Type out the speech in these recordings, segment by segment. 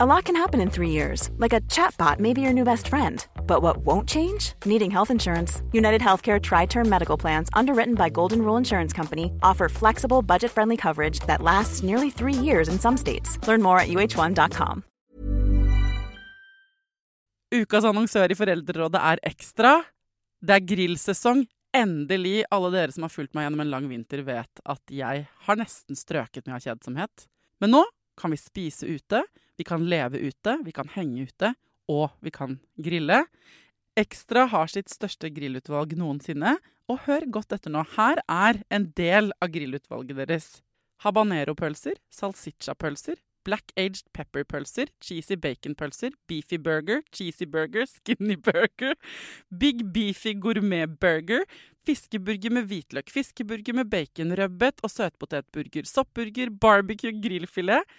A lot can happen in three years, like a chatbot may be your new best friend. But what won't change? Needing health insurance. United Healthcare Tri Term Medical Plans, underwritten by Golden Rule Insurance Company, offer flexible, budget friendly coverage that lasts nearly three years in some states. Learn more at uh1.com. Ukas annonsør i Foreldrerådet er Ekstra. Det er grillsesong. Endelig. Alle dere som har fulgt meg gjennom en lang vinter, vet at jeg har nesten strøket med av kjedsomhet. Men nå kan vi spise ute, vi kan leve ute, vi kan henge ute, og vi kan grille. Ekstra har sitt største grillutvalg noensinne, og hør godt etter nå. Her er en del av grillutvalget deres. Habanero-pølser, salsiccia-pølser, black aged pepper-pølser, cheesy bacon-pølser, beefy burger, cheesy burger, skinny burger, big beefy gourmet-burger, fiskeburger med hvitløk, fiskeburger med baconrødbet og søtpotetburger, soppburger, barbecue, grillfilet,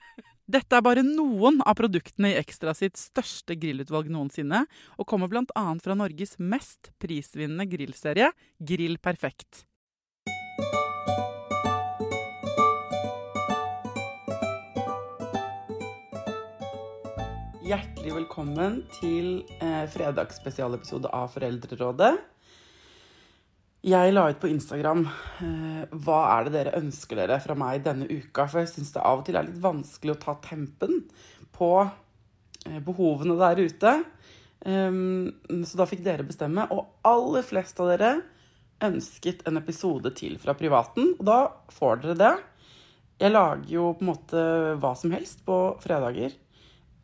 Dette er bare noen av produktene i Ekstra sitt største grillutvalg noensinne, og kommer bl.a. fra Norges mest prisvinnende grillserie, Grill Perfekt. Hjertelig velkommen til eh, fredagsspesialepisode av Foreldrerådet. Jeg la ut på Instagram eh, hva er det dere ønsker dere fra meg denne uka. For jeg syns det av og til er litt vanskelig å ta tempen på eh, behovene der ute. Um, så da fikk dere bestemme. Og aller flest av dere ønsket en episode til fra privaten. Og da får dere det. Jeg lager jo på en måte hva som helst på fredager.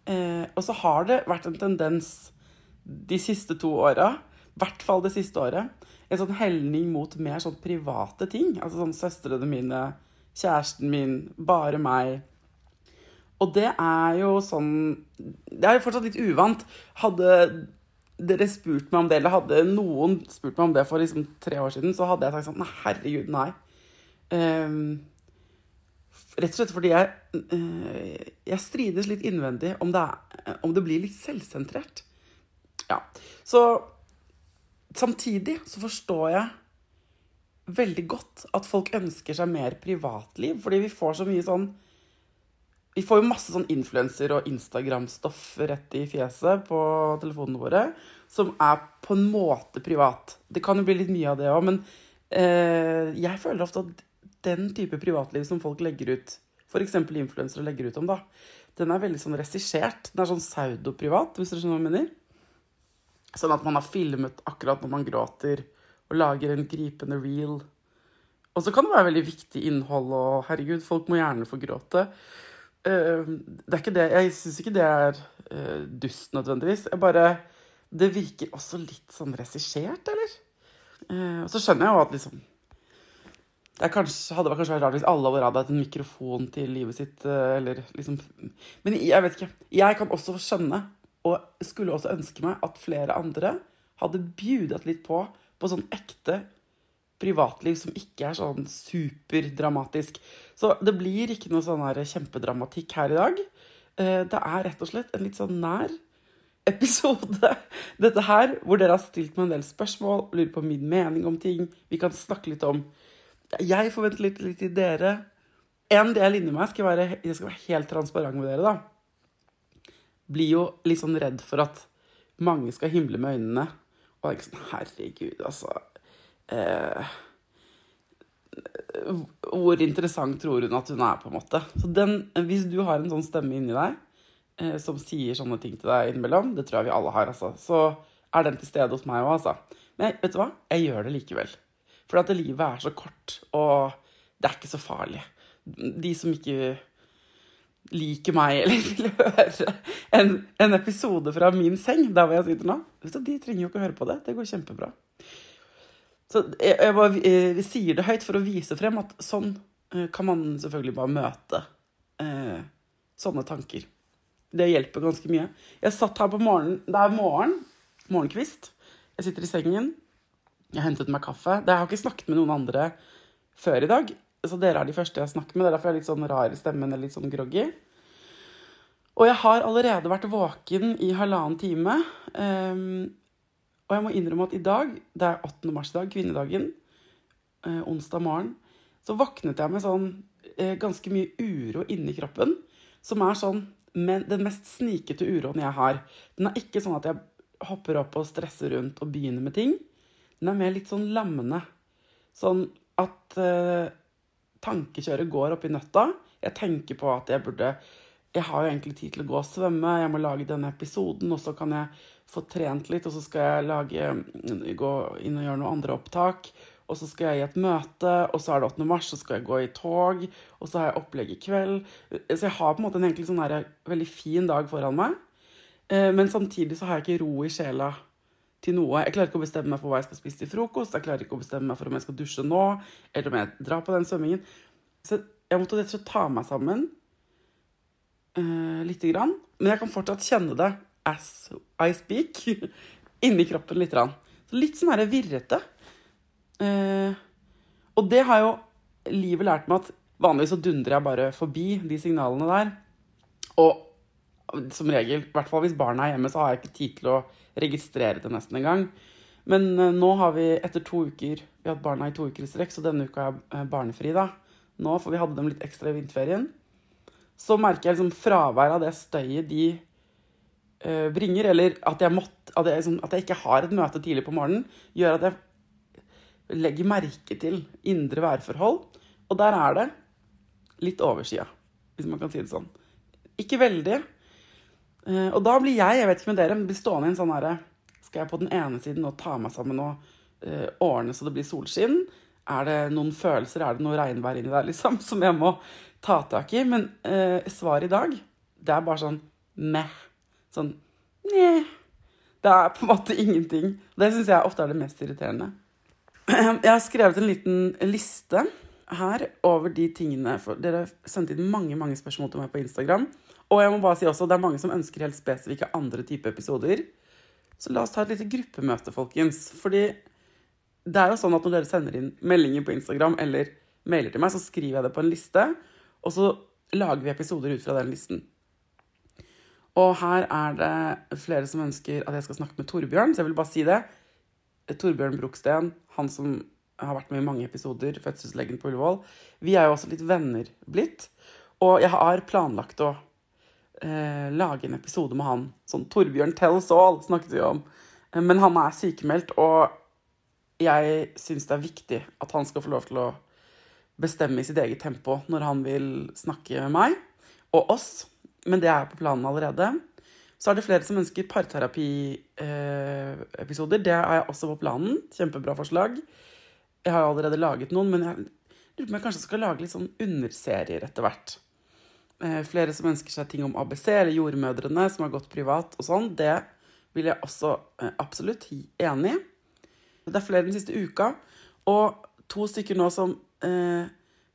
Eh, og så har det vært en tendens de siste to åra, i hvert fall det siste året, en sånn helning mot mer sånn private ting. Altså sånn søstrene mine, kjæresten min, bare meg. Og det er jo sånn Det er jo fortsatt litt uvant. Hadde dere spurt meg om det, eller hadde noen spurt meg om det for liksom tre år siden, så hadde jeg sagt sånn Nei, herregud, nei. Um, rett og slett fordi jeg, uh, jeg strides litt innvendig om det, er, om det blir litt selvsentrert. Ja. Så samtidig så forstår jeg veldig godt at folk ønsker seg mer privatliv, fordi vi får så mye sånn Vi får jo masse sånn influenser- og Instagram-stoff rett i fjeset på telefonene våre, som er på en måte privat. Det kan jo bli litt mye av det òg, men eh, jeg føler ofte at den type privatliv som folk legger ut, f.eks. influensere legger ut om, da, den er veldig sånn regissert. Den er sånn pseudoprivat, hvis dere skjønner hva jeg mener. Sånn at man har filmet akkurat når man gråter, og lager en gripende reel. Og så kan det være veldig viktig innhold, og herregud, folk må gjerne få gråte. Uh, det er ikke det, Jeg syns ikke det er uh, dust nødvendigvis. Jeg bare Det virker også litt sånn regissert, eller? Uh, og så skjønner jeg jo at liksom det kanskje, hadde kanskje vært rart hvis alle hadde hatt en mikrofon til livet sitt. eller liksom, Men jeg vet ikke. Jeg kan også skjønne og skulle også ønske meg at flere andre hadde bjudet litt på på sånn ekte privatliv som ikke er sånn superdramatisk. Så det blir ikke noe sånn her kjempedramatikk her i dag. Eh, det er rett og slett en litt sånn nær episode, dette her, hvor dere har stilt meg en del spørsmål, lurer på min mening om ting. Vi kan snakke litt om Jeg forventer litt, litt i dere. En del inni meg skal være, jeg skal være helt transparent med dere, da blir jo litt sånn redd for at mange skal himle med øynene. Og tenke sånn Herregud, altså eh, Hvor interessant tror hun at hun er, på en måte? Så den, hvis du har en sånn stemme inni deg eh, som sier sånne ting til deg innimellom, det tror jeg vi alle har, altså, så er den til stede hos meg òg, altså. Men vet du hva? Jeg gjør det likevel. For at livet er så kort, og det er ikke så farlig. De som ikke liker meg eller vil høre en, en, episode fra min seng, der hvor jeg sitter nå, de trenger jo ikke å høre på det. Det går kjempebra. Så jeg, jeg bare jeg sier det høyt for å vise frem at sånn eh, kan man selvfølgelig bare møte eh, sånne tanker. Det hjelper ganske mye. Jeg satt her på morgenen Det er morgen. Morgenkvist. Jeg sitter i sengen. Jeg har hentet meg kaffe. Jeg har ikke snakket med noen andre før i dag. Så dere er de første jeg snakker med. Det er derfor jeg er litt sånn rar i stemmen eller litt sånn groggy. Og jeg har allerede vært våken i halvannen time. Um, og jeg må innrømme at i dag, det er 8. mars i dag, kvinnedagen, eh, onsdag morgen, så våknet jeg med sånn eh, ganske mye uro inni kroppen. Som er sånn men den mest snikete uroen jeg har. Den er ikke sånn at jeg hopper opp og stresser rundt og begynner med ting. Den er mer litt sånn lammende. Sånn at eh, tankekjøret går opp i nøtta. Jeg tenker på at jeg burde Jeg har jo egentlig tid til å gå og svømme, jeg må lage denne episoden, og så kan jeg få trent litt, og så skal jeg lage, gå inn og gjøre noen andre opptak. Og så skal jeg i et møte, og så er det 8. mars, så skal jeg gå i tog. Og så har jeg opplegg i kveld. Så jeg har på en måte en egentlig sånn her, veldig fin dag foran meg. Eh, men samtidig så har jeg ikke ro i sjela til noe. Jeg klarer ikke å bestemme meg for hva jeg skal spise til frokost. Jeg klarer ikke å bestemme meg for om jeg skal dusje nå, eller om jeg drar på den svømmingen. Så jeg måtte rett og slett ta meg sammen uh, lite grann. Men jeg kan fortsatt kjenne det as I speak inni kroppen lite grann. Så litt sånn her virrete. Uh, og det har jo livet lært meg at vanligvis så dundrer jeg bare forbi de signalene der. Og som regel, i hvert fall hvis barna er hjemme, så har jeg ikke tid til å registrere det nesten engang. Men uh, nå har vi etter to uker Vi har hatt barna i to uker i strekk, så denne uka er jeg barnefri, da. Nå, for vi hadde dem litt ekstra i vinterferien. Så merker jeg liksom fraværet av det støyet de uh, bringer, eller at jeg, måtte, at, jeg, liksom, at jeg ikke har et møte tidlig på morgenen, gjør at jeg legger merke til indre værforhold. Og der er det litt oversida, hvis man kan si det sånn. Ikke veldig. Eh, og da blir jeg, jeg vet ikke med dere, blir stående i en sånn herre Skal jeg på den ene siden og ta meg sammen og uh, ordne så det blir solskinn? Er det noen følelser, er det noe regnvær inni der, liksom, som jeg må ta tak i? Men uh, svaret i dag, det er bare sånn meh. Sånn Neh. Det er på en måte ingenting. Det syns jeg ofte er det mest irriterende. Jeg har skrevet en liten liste her over de tingene for Dere sendte inn mange mange spørsmål til meg på Instagram. Og jeg må bare si også, det er mange som ønsker helt spesifikke andre type episoder. Så la oss ta et lite gruppemøte, folkens. Fordi det er jo sånn at når dere sender inn meldinger på Instagram eller mailer til meg, så skriver jeg det på en liste, og så lager vi episoder ut fra den listen. Og her er det flere som ønsker at jeg skal snakke med Torbjørn, så jeg vil bare si det. Torbjørn Broksten, han som har vært med i mange episoder, Fødselslegen på Ullevål. Vi er jo også litt venner blitt. Og jeg har planlagt å eh, lage en episode med han. Sånn Torbjørn tells all snakket vi om. Eh, men han er sykemeldt, og jeg syns det er viktig at han skal få lov til å bestemme i sitt eget tempo når han vil snakke med meg og oss. Men det er på planen allerede. Så er det flere som ønsker parterapi-episoder. Det er jeg også på planen. Kjempebra forslag. Jeg har allerede laget noen, men jeg lurer på om jeg kanskje skal lage litt sånn underserier etter hvert. Eh, flere som ønsker seg ting om ABC eller jordmødrene som har gått privat og sånn. Det vil jeg også absolutt absolutt enig i. Det er flere den siste uka, og to stykker nå som eh,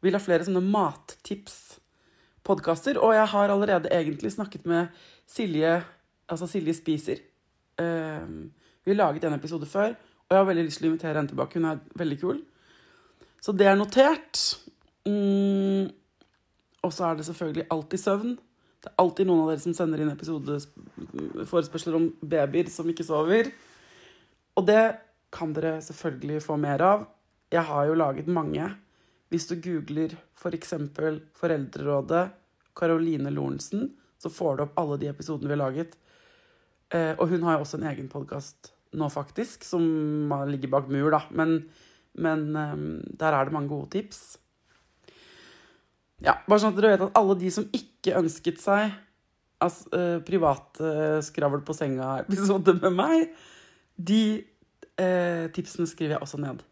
vil ha flere sånne mattips-podkaster. Og jeg har allerede egentlig snakket med Silje, altså Silje Spiser. Eh, vi har laget en episode før, og jeg har veldig lyst til å invitere henne tilbake. Hun er veldig kul. Så det er notert. Mm. Og så er det selvfølgelig alltid søvn. Det er alltid noen av dere som sender inn episodeforespørsler om babyer som ikke sover. Og det kan dere selvfølgelig få mer av. Jeg har jo laget mange. Hvis du googler f.eks. For Foreldrerådet Caroline Lorentzen, så får du opp alle de episodene vi har laget. Eh, og hun har jo også en egen podkast nå, faktisk, som ligger bak mur, da. Men, men eh, der er det mange gode tips. Ja, bare sånn at dere vet at alle de som ikke ønsket seg altså, eh, private skravl på senga-episode med meg, de eh, tipsene skriver jeg også ned.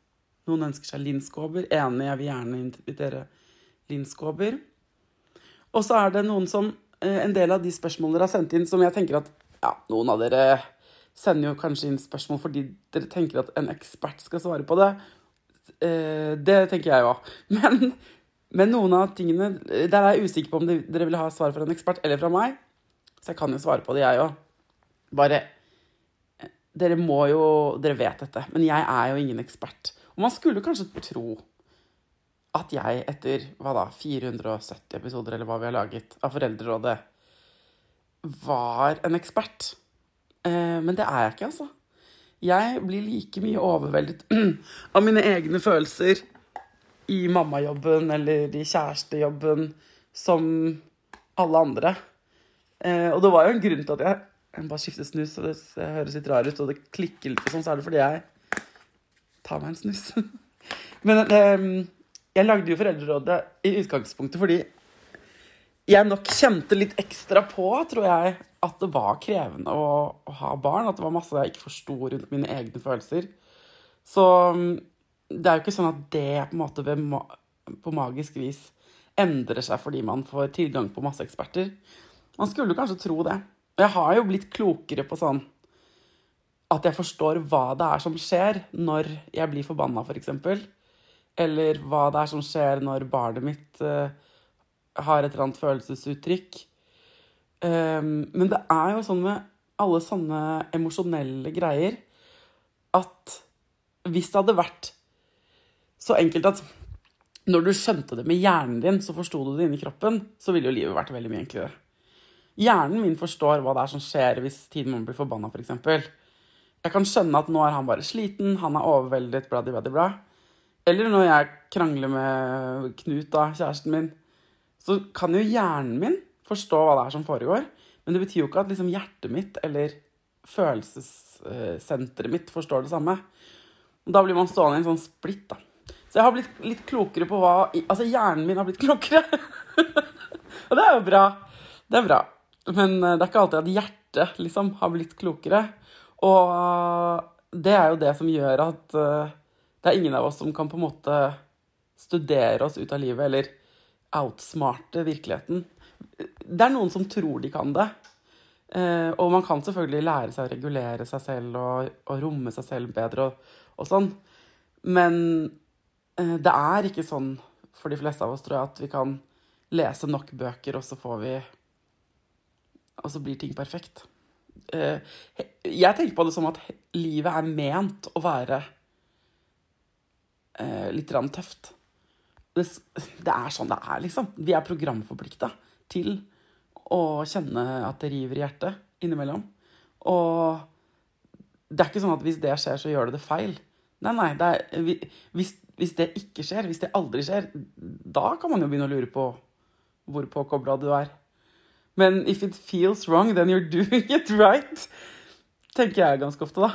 Noen ønsker seg Linn Skåber. Enig, jeg vil gjerne invitere Linn Skåber. Og så er det noen som Eh, en del av de spørsmålene dere har sendt inn, som jeg tenker at ja, noen av dere sender jo kanskje inn spørsmål fordi dere tenker at en ekspert skal svare på det. Eh, det tenker jeg jo. Men, men noen av tingene Der er jeg usikker på om dere vil ha svar fra en ekspert eller fra meg. Så jeg kan jo svare på det, jeg òg. Bare dere må jo Dere vet dette, men jeg er jo ingen ekspert. Og man skulle kanskje tro at jeg etter hva da, 470 episoder eller hva vi har laget av Foreldrerådet, var en ekspert. Eh, men det er jeg ikke, altså. Jeg blir like mye overveldet av mine egne følelser i mammajobben eller i kjærestejobben som alle andre. Eh, og det var jo en grunn til at jeg jeg bare skifter snus, og det høres litt rar ut, og det klikker litt, og sånn, så er det fordi jeg tar meg en snus. Men eh, jeg lagde jo Foreldrerådet i utgangspunktet fordi jeg nok kjente litt ekstra på, tror jeg, at det var krevende å, å ha barn. At det var masse jeg ikke forsto rundt mine egne følelser. Så det er jo ikke sånn at det på en måte på magisk vis endrer seg fordi man får tilgang på masse eksperter. Man skulle kanskje tro det. Og jeg har jo blitt klokere på sånn at jeg forstår hva det er som skjer når jeg blir forbanna, f.eks. For eller hva det er som skjer når barnet mitt uh, har et eller annet følelsesuttrykk. Um, men det er jo sånn med alle sånne emosjonelle greier at hvis det hadde vært så enkelt at når du skjønte det med hjernen din, så forsto du det inni kroppen, så ville jo livet vært veldig mye enklere. Hjernen min forstår hva det er som skjer hvis tiden min blir forbanna, f.eks. For jeg kan skjønne at nå er han bare sliten, han er overveldet, bla, bla, bla. Eller når jeg krangler med Knut, da, kjæresten min, så kan jo hjernen min forstå hva det er som foregår. Men det betyr jo ikke at liksom hjertet mitt eller følelsessenteret mitt forstår det samme. Da blir man stående i en sånn splitt, da. Så jeg har blitt litt klokere på hva Altså, hjernen min har blitt klokere. og det er jo bra. Det er bra. Men eh, det er ikke alltid at hjertet liksom har blitt klokere. Og det er jo det som gjør at uh, det er ingen av oss som kan på en måte studere oss ut av livet, eller outsmarte virkeligheten. Det er noen som tror de kan det. Og man kan selvfølgelig lære seg å regulere seg selv og, og romme seg selv bedre og, og sånn. Men det er ikke sånn for de fleste av oss, tror jeg, at vi kan lese nok bøker, og så får vi Og så blir ting perfekt. Uh, jeg tenker på det som at livet er ment å være litt tøft. Det, er sånn det er, liksom. Vi er programforplikta til å kjenne at det river i hjertet innimellom. Og det er ikke sånn at hvis det skjer, så gjør det det feil. Nei, nei. Er, hvis, hvis, det ikke skjer, hvis det aldri skjer, da kan man jo begynne å lure på hvor påkobla du er. Men if it feels wrong, then you're doing it right. Tenker jeg ganske ofte, da.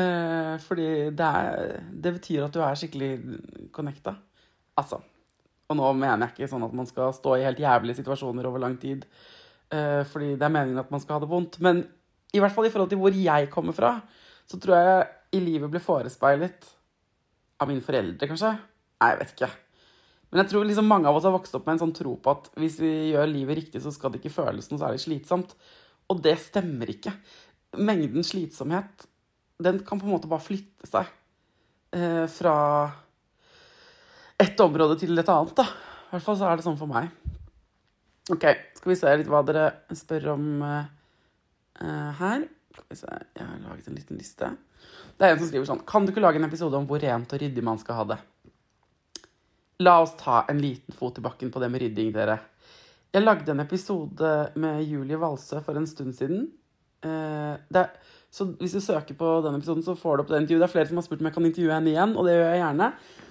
Eh, fordi det, er, det betyr at du er skikkelig connecta. Altså. Og nå mener jeg ikke sånn at man skal stå i helt jævlige situasjoner over lang tid. Uh, fordi det er meningen at man skal ha det vondt. Men i hvert fall i forhold til hvor jeg kommer fra, så tror jeg i livet ble forespeilet av mine foreldre, kanskje. Nei, jeg vet ikke. Men jeg tror liksom mange av oss har vokst opp med en sånn tro på at hvis vi gjør livet riktig, så skal det ikke føles noe særlig slitsomt. Og det stemmer ikke. Mengden slitsomhet, den kan på en måte bare flytte seg eh, fra et område til et annet, da. I hvert fall så er det sånn for meg. OK, skal vi se litt hva dere spør om eh, her. Jeg har laget en liten liste. Det er en som skriver sånn Kan du ikke lage en episode om hvor rent og ryddig man skal ha det? La oss ta en liten fot i bakken på det med rydding, dere. Jeg lagde en episode med Julie Walsø for en stund siden. Uh, det, så hvis du søker på den episoden, så får du opp det intervjuet. Det er flere som har spurt om jeg kan intervjue henne igjen, og det gjør jeg gjerne.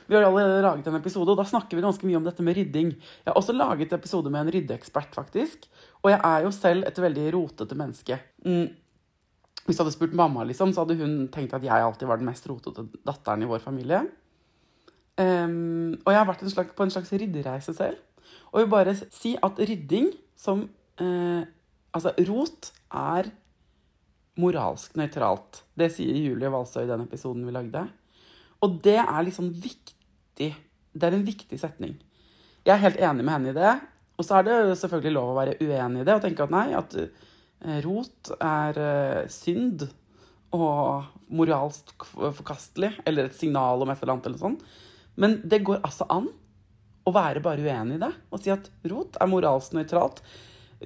Vi har allerede laget en episode, og da snakker vi ganske mye om dette med rydding. Jeg har også laget episode med en ryddeekspert, faktisk. Og jeg er jo selv et veldig rotete menneske. Mm. Hvis du hadde spurt mamma, liksom, så hadde hun tenkt at jeg alltid var den mest rotete datteren i vår familie. Um, og jeg har vært en slags, på en slags ryddereise selv. Og jeg vil bare si at rydding som uh, Altså, rot er moralsk nøytralt. Det sier Julie Walsøy i den episoden vi lagde. Og det er liksom viktig. Det er en viktig setning. Jeg er helt enig med henne i det. Og så er det selvfølgelig lov å være uenig i det og tenke at nei, at rot er eh, synd og moralsk forkastelig, eller et signal om et eller annet eller sånn. Men det går altså an å være bare uenig i det og si at rot er moralsk nøytralt.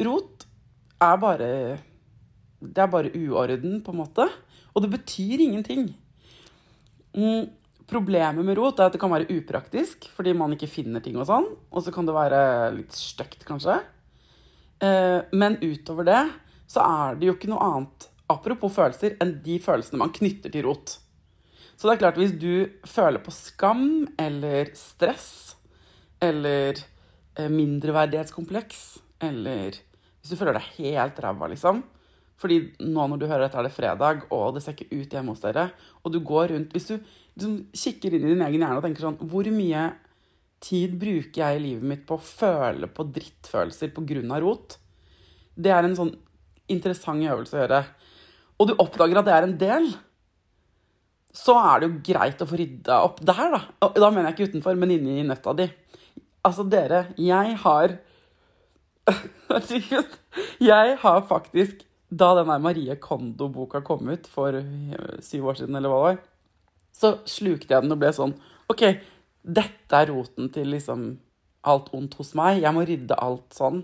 Rot er bare Det er bare uorden, på en måte. Og det betyr ingenting. Mm, problemet med rot er at det kan være upraktisk fordi man ikke finner ting og sånn. Og så kan det være litt stygt, kanskje. Eh, men utover det så er det jo ikke noe annet, apropos følelser, enn de følelsene man knytter til rot. Så det er klart, hvis du føler på skam eller stress eller eh, mindreverdighetskompleks, eller hvis du føler deg helt ræva, liksom Fordi nå når du hører dette, er det fredag, og det ser ikke ut hjemme hos dere, og du går rundt Hvis du liksom kikker inn i din egen hjerne og tenker sånn Hvor mye tid bruker jeg i livet mitt på å føle på drittfølelser pga. rot? Det er en sånn interessant øvelse å gjøre. Og du oppdager at det er en del så er det jo greit å få rydda opp der, da. Og da mener jeg ikke utenfor, men inni nøtta di. Altså, dere, jeg har Herregud. Jeg har faktisk, da den der Marie Kondo-boka kom ut for eh, syv år siden, eller hva det var, så slukte jeg den og ble sånn OK, dette er roten til liksom alt ondt hos meg. Jeg må rydde alt sånn.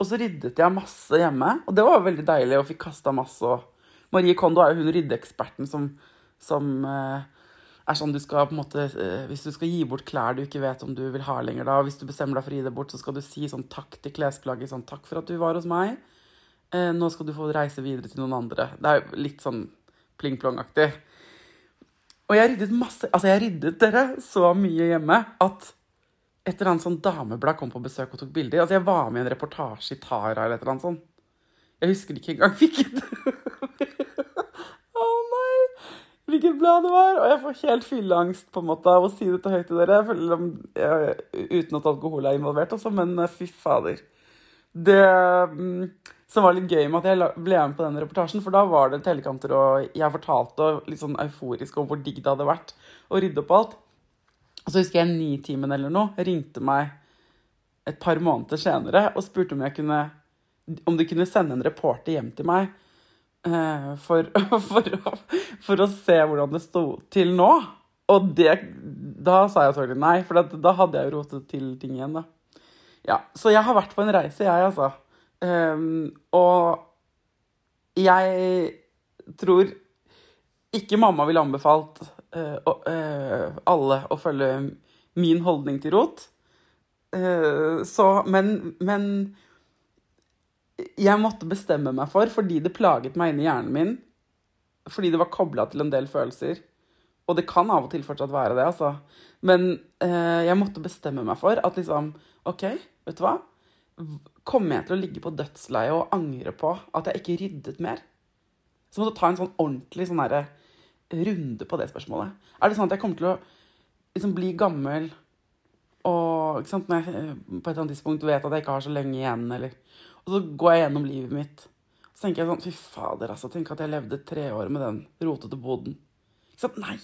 Og så ryddet jeg masse hjemme, og det var veldig deilig. Og fikk kasta masse. Og Marie Kondo er jo hun ryddeeksperten som som eh, er sånn du skal på en måte eh, Hvis du skal gi bort klær du ikke vet om du vil ha lenger, da, hvis du bestemmer deg for å gi det bort, så skal du si sånn takk til klesplagget. Sånn takk for at du var hos meg. Eh, nå skal du få reise videre til noen andre. Det er litt sånn pling-plong-aktig. Og jeg ryddet masse Altså, jeg ryddet dere så mye hjemme at et eller annet sånn dameblad kom på besøk og tok bilder. Altså, jeg var med i en reportasje i Tara eller et eller annet sånt. Jeg husker ikke engang hvilket Å nei! hvilket blad det var. Og jeg får helt fylleangst på en måte av å si dette høyt til dere. Jeg, uten at alkohol er involvert, også, men eh, fy fader. Det mm, som var litt gøy med at jeg ble med på den reportasjen, for da var det tellekanter, og jeg fortalte litt sånn euforisk om hvor digg det hadde vært å rydde opp alt. Og så husker jeg Nitimen eller noe ringte meg et par måneder senere og spurte om, kunne, om de kunne sende en reporter hjem til meg Eh, for, for, å, for, å se hvordan det sto til nå. Og det, da sa jeg selvfølgelig nei, for da hadde jeg jo rotet til ting igjen. da. Ja, Så jeg har vært på en reise, jeg, altså. Um, og jeg tror ikke mamma ville anbefalt alle å følge min holdning til rot. Uh, så, men, men jeg måtte bestemme meg for, fordi det plaget meg inni hjernen min. Fordi det var kobla til en del følelser. Og det kan av og til fortsatt være det, altså. Men eh, jeg måtte bestemme meg for at liksom OK, vet du hva? Kommer jeg til å ligge på dødsleiet og angre på at jeg ikke ryddet mer? Så måtte jeg ta en sånn ordentlig sånn der, runde på det spørsmålet. Er det sånn at jeg kommer til å liksom bli gammel og ikke sant, når jeg eh, på et eller annet tidspunkt vet at jeg ikke har så lenge igjen, eller og så går jeg gjennom livet mitt. Så tenker jeg sånn Fy fader, altså. Tenk at jeg levde tre år med den rotete boden. Ikke sant? Nei.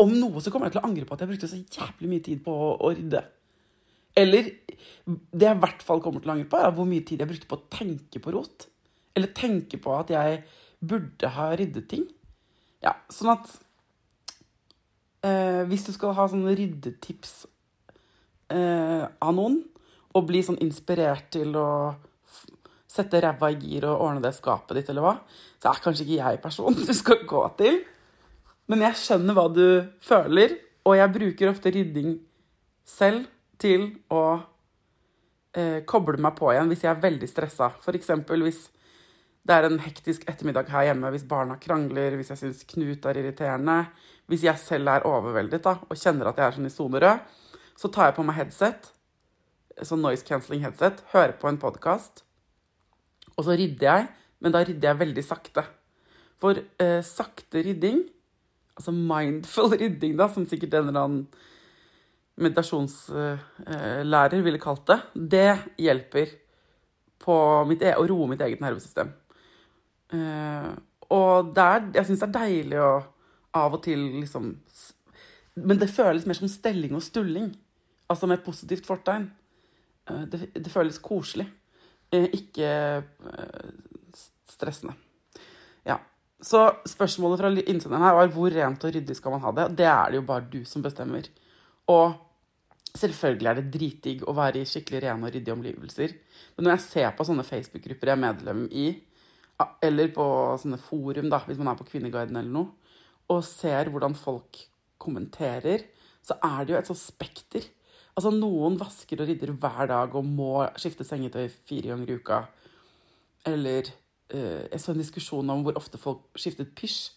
Om noe så kommer jeg til å angre på at jeg brukte så jævlig mye tid på å, å rydde. Eller det jeg i hvert fall kommer til å angre på, er hvor mye tid jeg brukte på å tenke på rot. Eller tenke på at jeg burde ha ryddet ting. Ja, sånn at eh, Hvis du skal ha sånne ryddetips eh, av noen, og bli sånn inspirert til å sette ræva i gir og ordne det skapet ditt, eller hva, så er kanskje ikke jeg personen du skal gå til. Men jeg skjønner hva du føler, og jeg bruker ofte rydding selv til å eh, koble meg på igjen hvis jeg er veldig stressa. F.eks. hvis det er en hektisk ettermiddag her hjemme, hvis barna krangler, hvis jeg syns Knut er irriterende, hvis jeg selv er overveldet da, og kjenner at jeg er sånn i sone rød, så tar jeg på meg headset, sånn noise cancelling headset, hører på en podkast og så rydder jeg, men da rydder jeg veldig sakte. For eh, sakte rydding, altså mindful rydding, da, som sikkert en eller annen meditasjonslærer eh, ville kalt det, det hjelper på mitt, e å roe mitt eget nervesystem. Eh, og det er, jeg syns det er deilig å av og til liksom Men det føles mer som stelling og stulling. Altså med positivt fortegn. Uh, det, det føles koselig. Uh, ikke stressende. Ja. Så spørsmålet fra innsenderen her var hvor rent og ryddig skal man ha det. Det er det jo bare du som bestemmer. Og selvfølgelig er det dritdigg å være i skikkelig rene og ryddige omgivelser. Men når jeg ser på sånne Facebook-grupper jeg er medlem i, eller på sånne forum, da, hvis man er på Kvinneguiden eller noe, og ser hvordan folk kommenterer, så er det jo et sånt spekter. Altså, noen vasker og rydder hver dag og må skifte sengetøy fire ganger i uka. Eller eh, jeg så en diskusjon om hvor ofte folk skiftet pysj.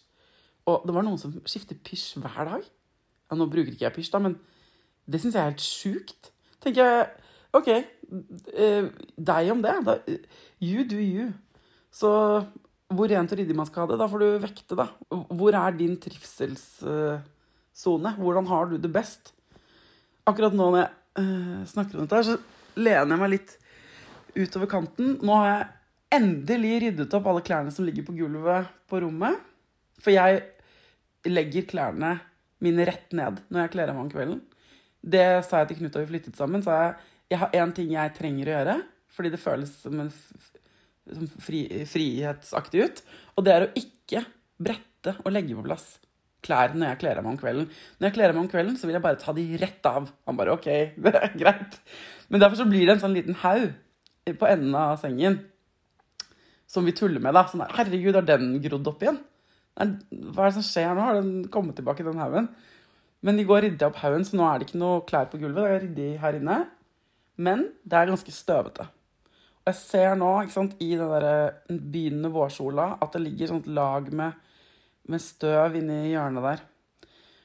Og det var noen som skifter pysj hver dag. Ja, nå bruker ikke jeg pysj, da, men det syns jeg er helt sjukt. Tenker jeg OK, eh, deg om det. Da, you do you. Så hvor rent og ryddig man skal ha det, da får du vekte, da. Hvor er din trivselssone? Hvordan har du det best? Akkurat nå når jeg uh, snakker om dette, så lener jeg meg litt utover kanten. Nå har jeg endelig ryddet opp alle klærne som ligger på gulvet på rommet. For jeg legger klærne mine rett ned når jeg kler av meg om kvelden. Det sa jeg til Knut da vi flyttet sammen. sa jeg jeg har én ting jeg trenger å gjøre, fordi det føles som en fri, frihetsaktig ut. Og det er å ikke brette og legge på plass klær når jeg kler av meg om kvelden. Når jeg kler av meg om kvelden, så vil jeg bare ta de rett av. Han bare OK, det er greit. Men derfor så blir det en sånn liten haug på enden av sengen som vi tuller med. da. Sånn der, Herregud, har den grodd opp igjen? Hva er det som skjer nå? Har den kommet tilbake, den haugen? Men i går rydda jeg opp haugen, så nå er det ikke noe klær på gulvet. Det er ryddig her inne. Men det er ganske støvete. Jeg ser nå sant, i den der begynnende vårsola at det ligger sånt lag med, med støv inni hjørnet der.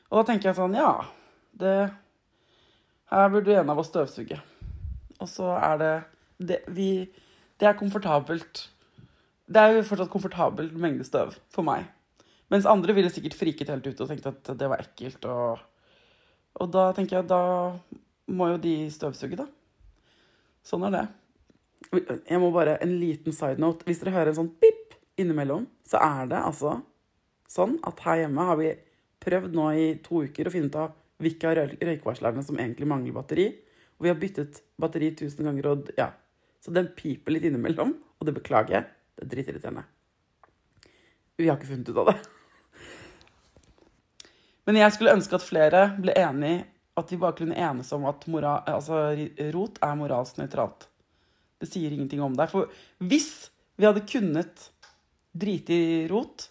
Og da tenker jeg sånn Ja, det Her burde en av oss støvsuge. Og så er det det, vi, det er komfortabelt. Det er jo fortsatt komfortabelt mengde støv for meg. Mens andre ville sikkert friket helt ut og tenkt at det var ekkelt. Og, og da tenker jeg da må jo de støvsuge, da. Sånn er det. Jeg må bare En liten side note. Hvis dere hører en sånn pip innimellom, så er det altså sånn at her hjemme har vi prøvd nå i to uker å finne ut av hvilke av røykvarslerne som egentlig mangler batteri. Og vi har byttet batteri tusen ganger, og ja. Så den piper litt innimellom, og det beklager jeg. Det er dritirriterende. Vi har ikke funnet ut av det. Men jeg skulle ønske at flere ble enig at vi bare kunne enes om at mora, altså, rot er moralsk nøytralt. Det sier ingenting om deg. For hvis vi hadde kunnet drite i rot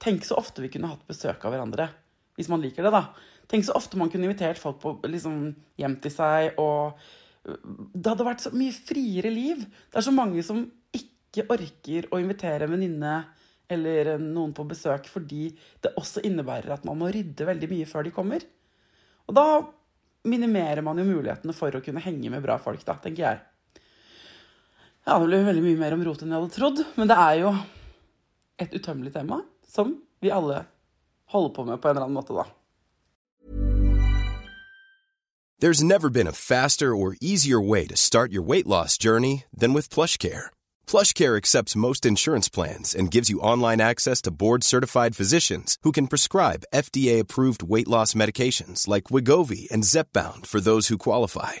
Tenk så ofte vi kunne hatt besøk av hverandre. Hvis man liker det, da. Tenk så ofte man kunne invitert folk på, liksom, hjem til seg. og Det hadde vært så mye friere liv. Det er så mange som ikke orker å invitere en venninne eller noen på besøk fordi det også innebærer at man må rydde veldig mye før de kommer. Og da minimerer man jo mulighetene for å kunne henge med bra folk, da, tenker jeg. Ja, det veldig mye mer om rot enn jeg hadde trodd, men det er jo et utømmelig tema som vi alle holder på med på en eller annen måte, da. There's never been a faster or easier way to start your weight loss journey than with PlushCare. PlushCare accepts most insurance plans and gives you online access to board-certified physicians who can prescribe FDA-approved weight loss medications like Wigovi and Zepbound for those who qualify.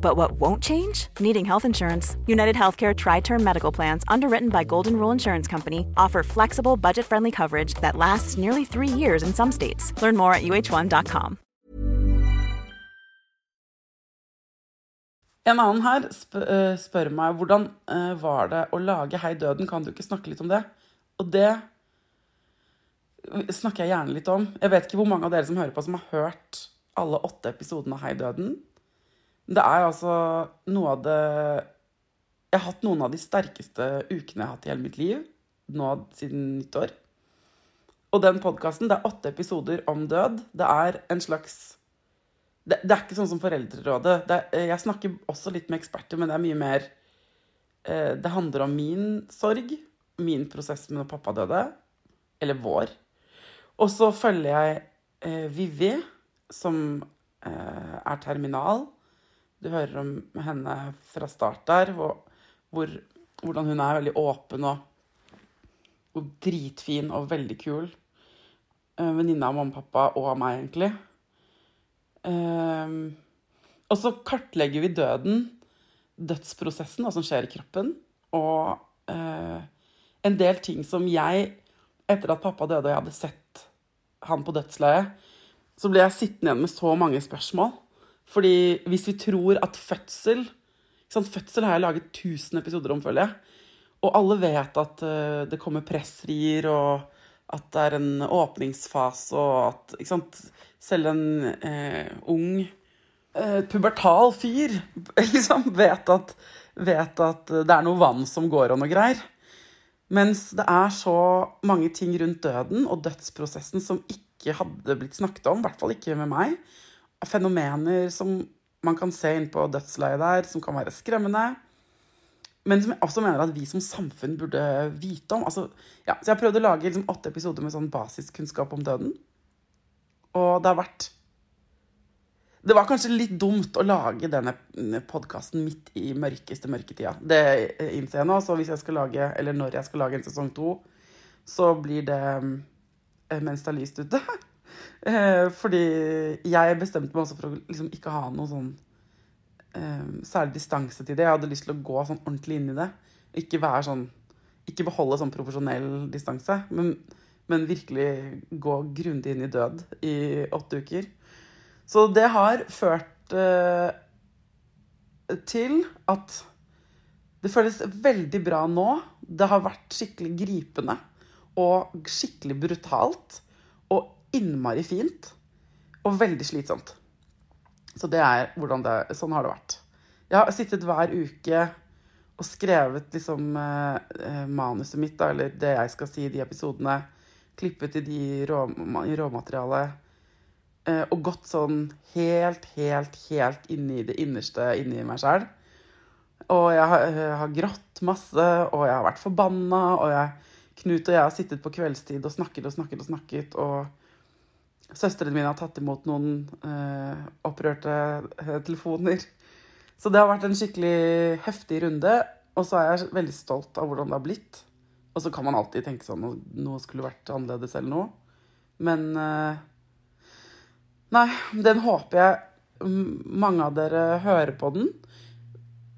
But what won't change? Needing health insurance. United Healthcare Tri Term Medical Plans, underwritten by Golden Rule Insurance Company, offer flexible, budget friendly coverage that lasts nearly three years in some states. Learn more at uh1.com. En annen her sp uh, spør meg hvordan uh, var det å lage Hei døden, kan du ikke snakke litt om det? Og det snakker jeg gjerne litt om. Jeg vet ikke hvor mange av dere som hører på, som har hørt alle åtte episodene av Hei døden. Det er altså noe av det Jeg har hatt noen av de sterkeste ukene jeg har hatt i hele mitt liv nå siden nyttår. Og den podkasten, det er åtte episoder om død. Det er en slags det, det er ikke sånn som Foreldrerådet. Er, jeg snakker også litt med eksperter, men det er mye mer Eh, det handler om min sorg, min prosess med når pappa døde. Eller vår. Og så følger jeg eh, Vivi, som eh, er terminal. Du hører om henne fra start der, hvor, hvor, hvordan hun er veldig åpen og, og dritfin og veldig kul. Eh, Venninne av mamma og pappa og av meg, egentlig. Eh, og så kartlegger vi døden, dødsprosessen, hva som skjer i kroppen, og uh, en del ting som jeg, etter at pappa døde og jeg hadde sett han på dødsleiet, så ble jeg sittende igjen med så mange spørsmål. Fordi hvis vi tror at fødsel Fødsel har jeg laget 1000 episoder om, føler jeg. Og alle vet at uh, det kommer pressrier, og at det er en åpningsfase, og at selv en uh, ung, uh, pubertal fyr liksom vet at, vet at det er noe vann som går og noe greier. Mens det er så mange ting rundt døden og dødsprosessen som ikke hadde blitt snakket om, i hvert fall ikke med meg. Fenomener som man kan se inn på dødsleiet der, som kan være skremmende. Men som jeg også mener at vi som samfunn burde vite om. Altså, ja, så jeg prøvde å lage liksom, åtte episoder med sånn basiskunnskap om døden. Og det har vært Det var kanskje litt dumt å lage denne podkasten midt i mørkeste mørketida. Det innser jeg nå. Så hvis jeg skal lage, eller når jeg skal lage en sesong to, så blir det eh, mens det er lyst ute. Eh, fordi jeg bestemte meg også for å liksom ikke ha noe sånn eh, særlig distanse til det. Jeg hadde lyst til å gå sånn ordentlig inn i det. Ikke være sånn Ikke beholde sånn profesjonell distanse, men, men virkelig gå grundig inn i død i åtte uker. Så det har ført uh, til at det føles veldig bra nå. Det har vært skikkelig gripende og skikkelig brutalt. Innmari fint. Og veldig slitsomt. Så det er hvordan det Sånn har det vært. Jeg har sittet hver uke og skrevet liksom eh, manuset mitt, da, eller det jeg skal si i de episodene. Klippet i de rå, i råmaterialet. Eh, og gått sånn helt, helt, helt inni det innerste inni meg sjæl. Og jeg har, jeg har, grått masse, og jeg har vært forbanna, og jeg, Knut og jeg har sittet på kveldstid og snakket og snakket og snakket. Og søstrene mine har tatt imot noen eh, opprørte eh, telefoner. Så det har vært en skikkelig heftig runde. Og så er jeg veldig stolt av hvordan det har blitt. Og så kan man alltid tenke sånn at noe skulle vært annerledes eller noe. Men eh, Nei, den håper jeg mange av dere hører på den.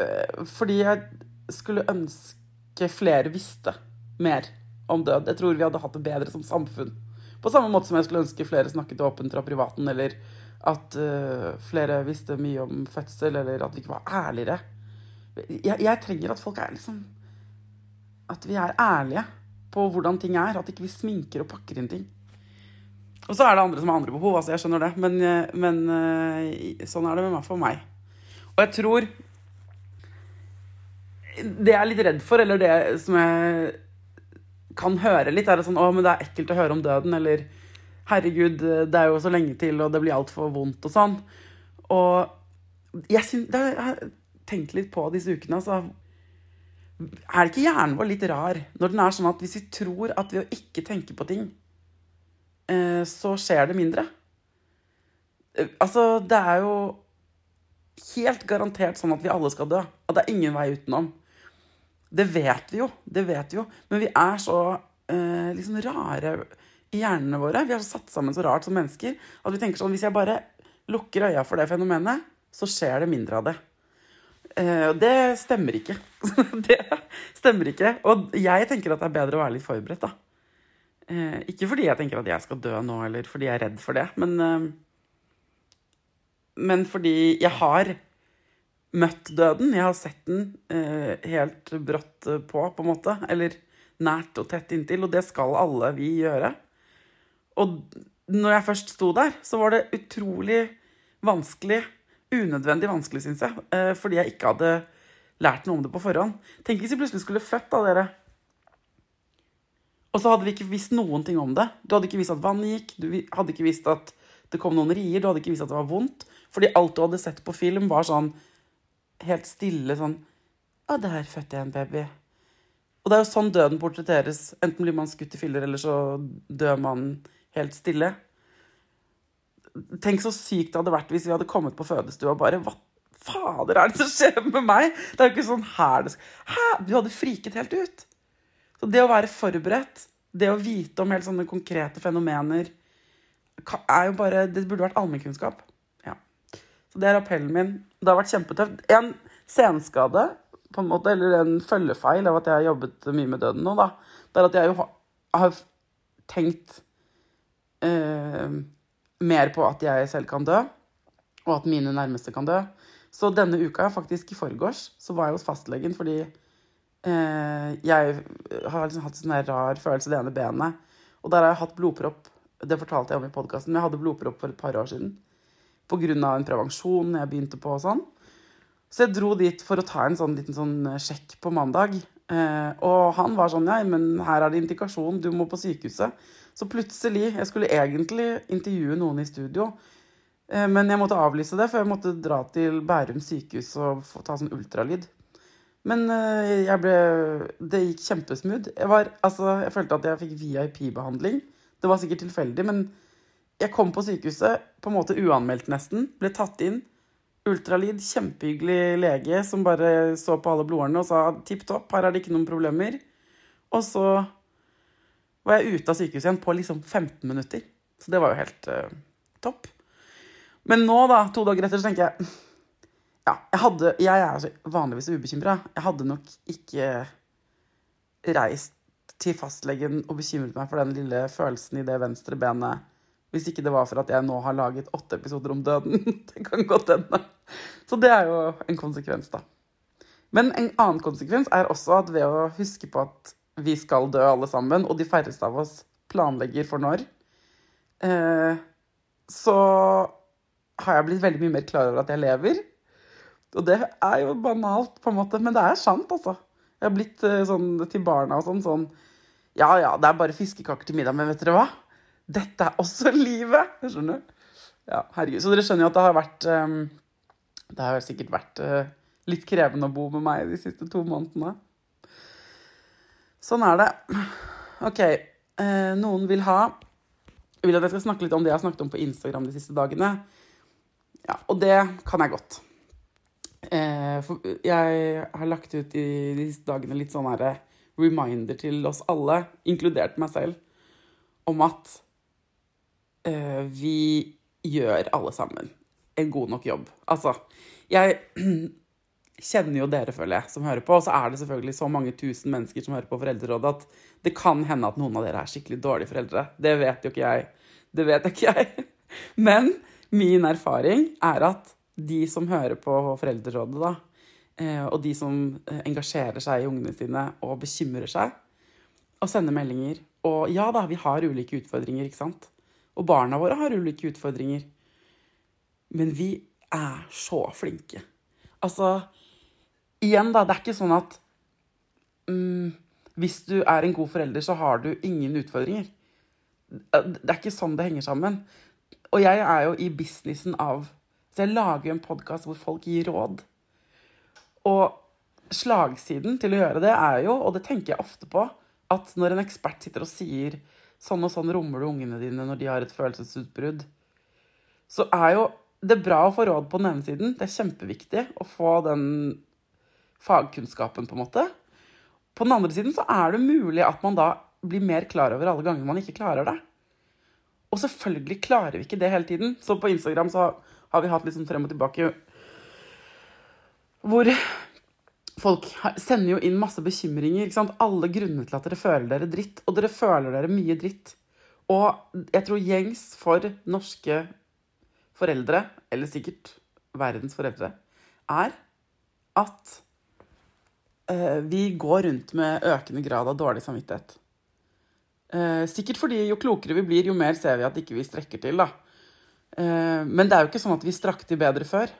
Eh, fordi jeg skulle ønske flere visste mer om død. Jeg tror vi hadde hatt det bedre som samfunn. På samme måte som jeg skulle ønske flere snakket åpent fra privaten, eller at uh, flere visste mye om fødsel, eller at vi ikke var ærligere. Jeg, jeg, trenger at folk er liksom At vi er ærlige på hvordan ting er. At ikke vi sminker og pakker inn ting. Og så er det andre som har andre behov, altså jeg skjønner det. Men, eh, men uh, sånn er det med meg for meg. Og jeg tror Det jeg er litt redd for, eller det som jeg kan høre litt, er det sånn Å, men det er ekkelt å høre om døden, eller Herregud, det er jo så lenge til, og det blir altfor vondt, og sånn. Og jeg, synes, jeg har tenkt litt på disse ukene, altså Er ikke hjernen vår litt rar når den er sånn at hvis vi tror at ved å ikke tenke på ting, eh, så skjer det mindre? Eh, altså, det er jo helt garantert sånn at vi alle skal dø. At det er ingen vei utenom. Det vet vi jo, det vet vi jo. Men vi er så eh, liksom rare i hjernene våre. Vi er så satt sammen så rart som mennesker at vi tenker sånn Hvis jeg bare lukker øya for det fenomenet, så skjer det mindre av det. Eh, det stemmer ikke. det stemmer ikke. Og jeg tenker at det er bedre å være litt forberedt, da. Eh, ikke fordi jeg tenker at jeg skal dø nå, eller fordi jeg er redd for det, men eh, Men fordi jeg har møtt døden. Jeg har sett den eh, helt brått på, på en måte. Eller nært og tett inntil. Og det skal alle vi gjøre. Og når jeg først sto der, så var det utrolig vanskelig. Unødvendig vanskelig, syns jeg. Eh, fordi jeg ikke hadde lært noe om det på forhånd. Tenk hvis vi plutselig skulle født, da, dere. Og så hadde vi ikke visst noen ting om det. Du hadde ikke visst at vannet gikk, du hadde ikke visst at det kom noen rier, du hadde ikke visst at det var vondt. Fordi alt du hadde sett på film, var sånn helt stille sånn Å, der fødte jeg en baby. Og det er jo sånn døden portretteres. Enten blir man skutt i filler, eller så dør man helt stille. Tenk så sykt det hadde vært hvis vi hadde kommet på fødestua og bare Hva fader er det som skjer med meg? Det er jo ikke sånn her det skal Hæ? Du hadde friket helt ut. Så det å være forberedt, det å vite om helt sånne konkrete fenomener, er jo bare Det burde vært allmennkunnskap. Så det er appellen min. Det har vært kjempetøft. En senskade, på en måte, eller en følgefeil av at jeg har jobbet mye med døden nå, da, det er at jeg jo har tenkt eh, mer på at jeg selv kan dø, og at mine nærmeste kan dø. Så denne uka, faktisk i forgårs, så var jeg hos fastlegen fordi eh, jeg har liksom hatt sånn rar følelse i det ene benet. Og der har jeg hatt blodpropp. Det fortalte jeg om i podkasten, men jeg hadde blodpropp for et par år siden. Pga. en prevensjon jeg begynte på og sånn. Så jeg dro dit for å ta en sånn liten sånn eh, sjekk på mandag. Eh, og han var sånn Ja, men her er det indikasjon, du må på sykehuset. Så plutselig Jeg skulle egentlig intervjue noen i studio. Eh, men jeg måtte avlyse det, for jeg måtte dra til Bærum sykehus og få ta sånn ultralyd. Men eh, jeg ble Det gikk kjempesmooth. Jeg, altså, jeg følte at jeg fikk VIP-behandling. Det var sikkert tilfeldig, men jeg kom på sykehuset på en måte uanmeldt nesten. Ble tatt inn. Ultralyd, kjempehyggelig lege som bare så på alle blodårene og sa tipp topp, her er det ikke noen problemer. Og så var jeg ute av sykehuset igjen på liksom 15 minutter. Så det var jo helt uh, topp. Men nå, da, to dager etter, så tenker jeg Ja, jeg hadde Jeg er altså vanligvis ubekymra. Jeg hadde nok ikke reist til fastlegen og bekymret meg for den lille følelsen i det venstre benet hvis ikke det var for at jeg nå har laget åtte episoder om døden. Det kan godt hende. Så det er jo en konsekvens, da. Men en annen konsekvens er også at ved å huske på at vi skal dø alle sammen, og de færreste av oss planlegger for når, eh, så har jeg blitt veldig mye mer klar over at jeg lever. Og det er jo banalt, på en måte, men det er sant, altså. Jeg har blitt eh, sånn til barna og sånn sånn Ja ja, det er bare fiskekaker til middag, men vet dere hva? Dette er også livet! Skjønner du? Ja, herregud. Så dere skjønner jo at det har vært um, Det har sikkert vært uh, litt krevende å bo med meg de siste to månedene. Sånn er det. OK. Uh, noen vil ha Jeg Vil at jeg skal snakke litt om det jeg har snakket om på Instagram de siste dagene. Ja, og det kan jeg godt. Uh, for jeg har lagt ut i de siste dagene litt sånn herre reminder til oss alle, inkludert meg selv, om at eh, vi gjør alle sammen en god nok jobb. Altså, jeg kjenner jo dere, føler jeg, som hører på. Og så er det selvfølgelig så mange tusen mennesker som hører på Foreldrerådet, at det kan hende at noen av dere er skikkelig dårlige foreldre. Det vet jo ikke jeg. Det vet ikke jeg. Men min erfaring er at de som hører på Foreldrerådet, da, eh, og de som eh, engasjerer seg i ungene sine og bekymrer seg, og sender meldinger Og ja da, vi har ulike utfordringer, ikke sant? Og barna våre har ulike utfordringer. Men vi er så flinke. Altså Igjen, da. Det er ikke sånn at mm, hvis du er en god forelder, så har du ingen utfordringer. Det er ikke sånn det henger sammen. Og jeg er jo i businessen av Så jeg lager jo en podkast hvor folk gir råd. Og slagsiden til å gjøre det er jo, og det tenker jeg ofte på, at når en ekspert sitter og sier sånn og sånn rommer du ungene dine når de har et følelsesutbrudd, så er jo det bra å få råd på den ene siden. Det er kjempeviktig å få den fagkunnskapen, på en måte. På den andre siden så er det mulig at man da blir mer klar over alle ganger man ikke klarer det. Og selvfølgelig klarer vi ikke det hele tiden. Så på Instagram så har vi hatt litt sånn frem og tilbake hvor folk sender jo inn masse bekymringer. ikke sant? Alle grunner til at dere føler dere dritt. Og dere føler dere mye dritt. Og jeg tror gjengs for norske foreldre, eller sikkert verdens foreldre, er at uh, vi går rundt med økende grad av dårlig samvittighet. Eh, sikkert fordi jo klokere vi blir, jo mer ser vi at ikke vi strekker til. da. Eh, men det er jo ikke sånn at vi strakk til bedre før.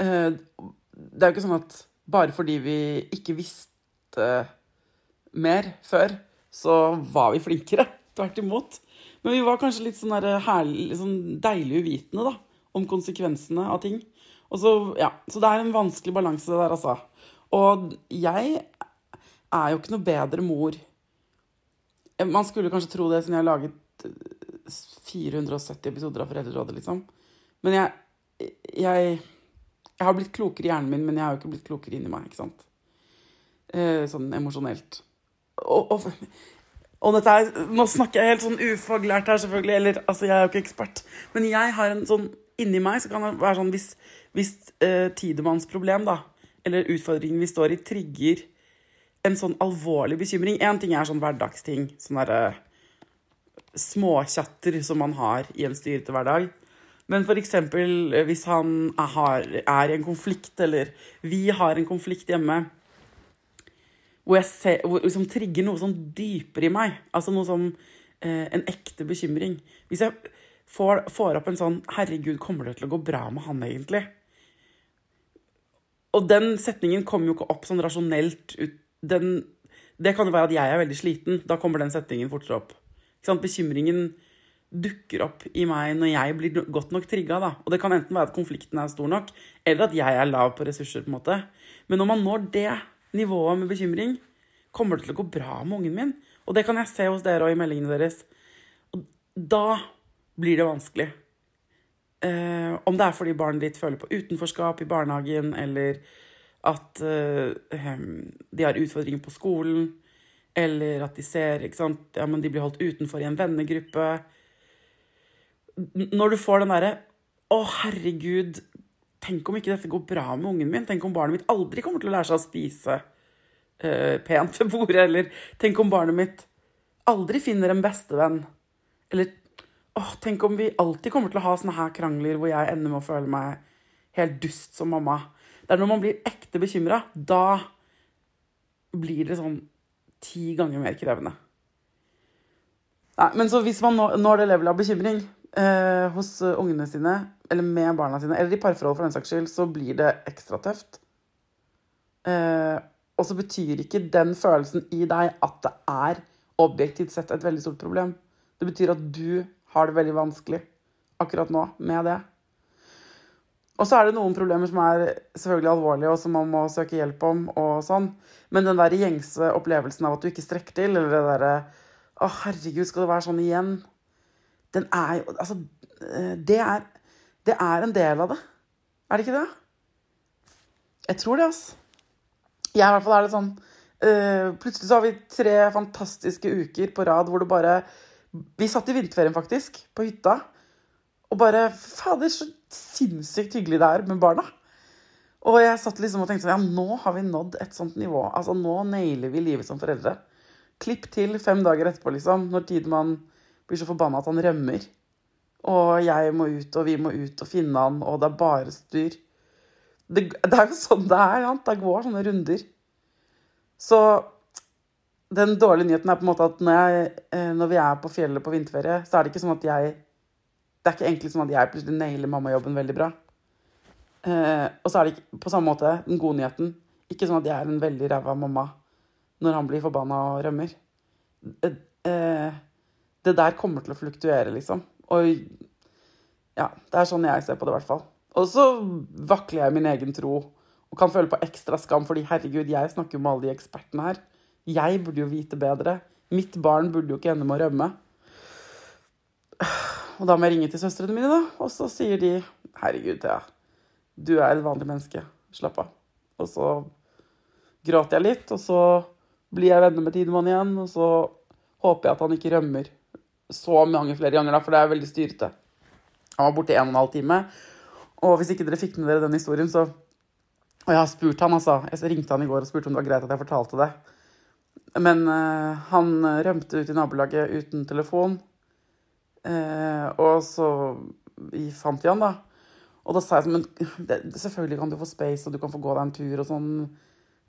Eh, det er jo ikke sånn at bare fordi vi ikke visste mer før, så var vi flinkere. Tvert imot. Men vi var kanskje litt sånn herlig, sånn deilig uvitende da, om konsekvensene av ting. Så, ja, så det er en vanskelig balanse der, altså. Og jeg er jo ikke noe bedre mor. Man skulle kanskje tro det, siden jeg har laget eh, 470 episoder av Foreldrerådet, liksom. Men jeg, jeg, jeg har blitt klokere i hjernen min, men jeg har jo ikke blitt klokere inni meg, ikke sant. Eh, sånn emosjonelt. Og, og, og dette er, nå snakker jeg helt sånn ufaglært her, selvfølgelig. Eller, altså, jeg er jo ikke ekspert. Men jeg har en sånn Inni meg så kan det være sånn hvis, hvis eh, Tidemanns problem, da, eller utfordringen vi står i, trigger en sånn alvorlig bekymring Én ting er sånn hverdagsting. Sånn derre småtjatter som man har i en styrete hverdag. Men eksempel eh, hvis han er, i en konflikt, eller vi har en konflikt hjemme hvor jeg ser, hvor, som trigger noe sånn dypere i meg. Altså noe som eh, en ekte bekymring. Hvis jeg får, får, opp en sånn 'Herregud, kommer det til å gå bra med han egentlig?' Og den setningen kommer jo ikke opp sånn rasjonelt ut. Den, det kan jo være at jeg er veldig sliten. Da kommer den setningen fortere opp. Bekymringen dukker opp i meg når jeg blir godt nok trigga. Og det kan enten være at konflikten er stor nok, eller at jeg er lav på ressurser. på en måte. Men når man når det nivået med bekymring, kommer det til å gå bra med ungen min? Og det kan jeg se hos dere og i meldingene deres. Og da blir det vanskelig. Eh, om det er fordi barnet ditt føler på utenforskap i barnehagen, eller at eh, de har utfordringer på skolen, eller at de ser ikke sant, ja, men de blir holdt utenfor i en vennegruppe. Når du får den derre 'Å, herregud, tenk om ikke dette går bra med ungen min', tenk om barnet mitt aldri kommer til å lære seg å spise uh, pent ved bordet, eller tenk om barnet mitt aldri finner en bestevenn, eller åh, tenk om vi alltid kommer til å ha sånne her krangler hvor jeg ender med å føle meg helt dust som mamma. Det er når man blir ekte bekymra, da blir det sånn ti ganger mer krevende. Nei, men så hvis man når det levelet av bekymring eh, hos ungene sine, eller med barna sine, eller i parforhold for den saks skyld, så blir det ekstra tøft. Eh, og så betyr ikke den følelsen i deg at det er objektivt sett et veldig stort problem. Det betyr at du har det veldig vanskelig akkurat nå med det. Og så er det noen problemer som er selvfølgelig alvorlige, og som man må søke hjelp om. og sånn. Men den der gjengse opplevelsen av at du ikke strekker til, eller det derre Å, herregud, skal det være sånn igjen? Den er jo Altså, det er, det er en del av det. Er det ikke det? Jeg tror det, altså. Jeg i hvert fall er det sånn uh, Plutselig så har vi tre fantastiske uker på rad hvor det bare Vi satt i vinterferien, faktisk, på hytta. Og bare Fader, så sinnssykt hyggelig det er med barna. Og jeg satt liksom og tenkte sånn Ja, nå har vi nådd et sånt nivå. Altså, nå nailer vi livet som foreldre. Klipp til fem dager etterpå, liksom, når Tidemann blir så forbanna at han rømmer. Og jeg må ut, og vi må ut og finne han, og det er bare styr. Det, det er jo sånn det er. Ja. Det går sånne runder. Så den dårlige nyheten er på en måte at når, jeg, eh, når vi er på fjellet på vinterferie, så er det ikke sånn at jeg det er ikke egentlig sånn at jeg plutselig nailer mammajobben veldig bra. Eh, og så er det ikke på samme måte den gode nyheten. Ikke sånn at jeg er en veldig ræva mamma når han blir forbanna og rømmer. Eh, eh, det der kommer til å fluktuere, liksom. Og ja, det er sånn jeg ser på det, i hvert fall. Og så vakler jeg min egen tro og kan føle på ekstra skam, fordi herregud, jeg snakker jo med alle de ekspertene her. Jeg burde jo vite bedre. Mitt barn burde jo ikke ende med å rømme. Og da må jeg ringe til søstrene mine, da. Og så sier de herregud, Thea, du er et vanlig menneske. Slapp av. Og så gråter jeg litt, og så blir jeg venner med Tidemann igjen. Og så håper jeg at han ikke rømmer så mange flere ganger, da, for det er veldig styrete. Han var borte i en og en halv time. Og hvis ikke dere fikk med dere den historien, så Og jeg har spurt han, altså. Jeg ringte han i går og spurte om det var greit at jeg fortalte det. Men uh, han rømte ut i nabolaget uten telefon. Uh, og så fant vi han, da. Og da sa jeg sånn Men selvfølgelig kan du få space, og du kan få gå deg en tur og sånn.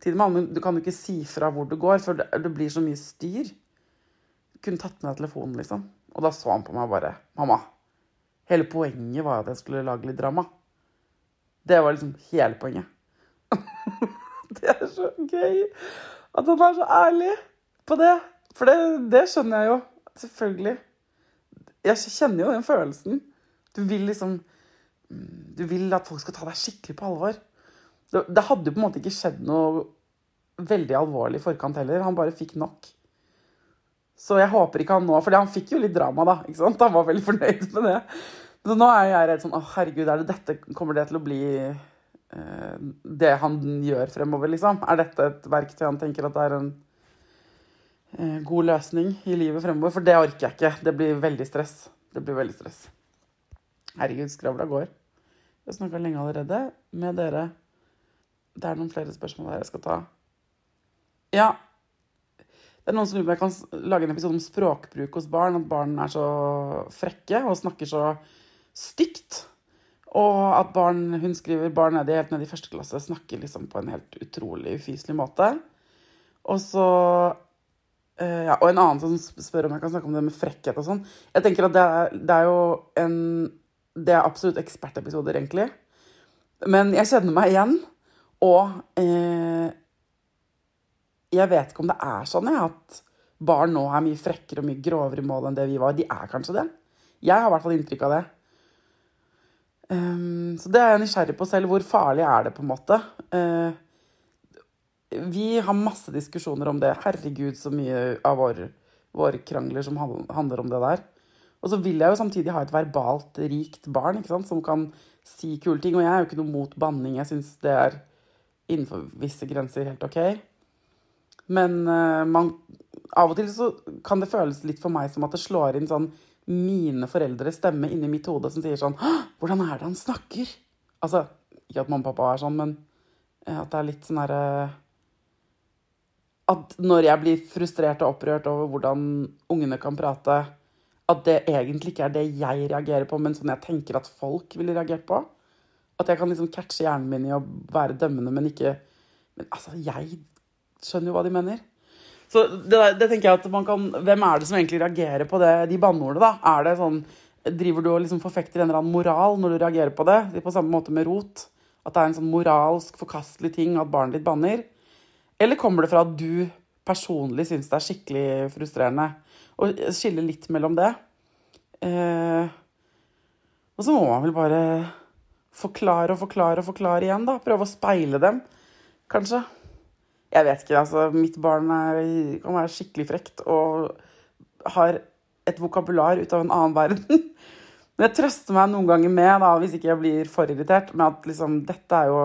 Tidemann, men du kan jo ikke si fra hvor du går, for det, det blir så mye styr. Kunne tatt med deg telefonen, liksom. Og da så han på meg bare Mamma, hele poenget var at jeg skulle lage litt drama. Det var liksom hele poenget. det er så gøy at han er så ærlig på det. For det, det skjønner jeg jo. Selvfølgelig. Jeg kjenner jo den følelsen. Du vil liksom Du vil at folk skal ta deg skikkelig på alvor. det, det hadde jo på en måte ikke skjedd noe veldig alvorlig i forkant heller. Han bare fikk nok. Så jeg håper ikke han nå For han fikk jo litt drama, da. ikke sant? Han var veldig fornøyd med det. Så nå er jeg redd sånn Å, herregud, er det dette, kommer det til å bli uh, det han gjør fremover, liksom? Er dette et verktøy han tenker at det er en uh, god løsning i livet fremover? For det orker jeg ikke. Det blir veldig stress. Det blir veldig stress. Herregud, skravla går. Jeg har snakka lenge allerede med dere. Det er noen flere spørsmål der jeg skal ta. Ja. Det er noen som lurer på om jeg kan lage en episode om språkbruk hos barn. At barn er så frekke og snakker så stygt. Og at barn hun skriver barn nedi, helt nede i første klasse snakker liksom på en helt utrolig ufyselig måte. Og så eh, ja, Og en annen som spør om jeg kan snakke om det med frekkhet og sånn. Jeg tenker at det er, det er jo en Det er absolutt ekspertepisoder, egentlig. Men jeg kjenner meg igjen. Og eh, jeg vet ikke om det er sånn jeg, at barn nå er mye frekkere og mye grovere i mål enn det vi var. De er kanskje det. Jeg har i hvert fall inntrykk av det. Um, så det er jeg nysgjerrig på selv. Hvor farlig er det, på en måte? Uh, vi har masse diskusjoner om det. Herregud, så mye av våre, våre krangler som handler om det der. Og så vil jeg jo samtidig ha et verbalt rikt barn ikke sant? som kan si kule ting. Og jeg er jo ikke noe mot banning. Jeg syns det er innenfor visse grenser helt OK. Men uh, man, av og til så kan det føles litt for meg som at det slår inn sånn mine foreldres stemme inni mitt hode som sier sånn 'Hvordan er det han snakker?' Altså, ikke at mamma og pappa er sånn, men eh, at det er litt sånn herre At når jeg blir frustrert og opprørt over hvordan ungene kan prate, at det egentlig ikke er det jeg reagerer på, men sånn jeg tenker at folk ville reagert på. At jeg kan liksom catche hjernen min i å være dømmende, men ikke Men altså, jeg skjønner jo hva de mener. Så det, det, tenker jeg at man kan Hvem er det som egentlig reagerer på det, de banneordene? Er det sånn Driver du og liksom forfekter en eller annen moral når du reagerer på det? På samme måte med rot. At det er en sånn moralsk forkastelig ting at barnet ditt banner? Eller kommer det fra at du personlig syns det er skikkelig frustrerende? Og skille litt mellom det. Eh, og så må man vel bare forklare og forklare og forklare igjen, da. Prøve å speile dem, kanskje. Jeg vet ikke, altså. Mitt barn er, kan være skikkelig frekt og har et vokabular ut av en annen verden. Men jeg trøster meg noen ganger med, da, hvis ikke jeg blir for irritert, med at liksom, dette er jo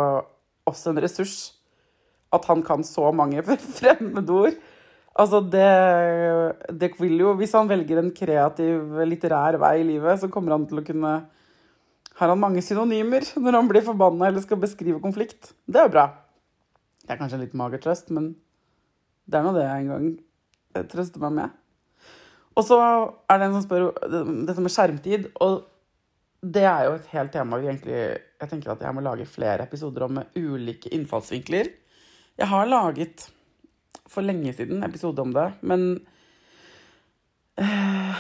også en ressurs. At han kan så mange fremmedord. Altså, det, det vil jo Hvis han velger en kreativ, litterær vei i livet, så kommer han til å kunne Har han mange synonymer når han blir forbanna eller skal beskrive konflikt? Det er jo bra. Det er kanskje en litt mager trøst, men det er nå det jeg en gang trøster meg med. Og så er det en som spør dette med skjermtid. Og det er jo et helt tema vi egentlig Jeg tenker at jeg må lage flere episoder om med ulike innfallsvinkler. Jeg har laget for lenge siden episode om det, men øh,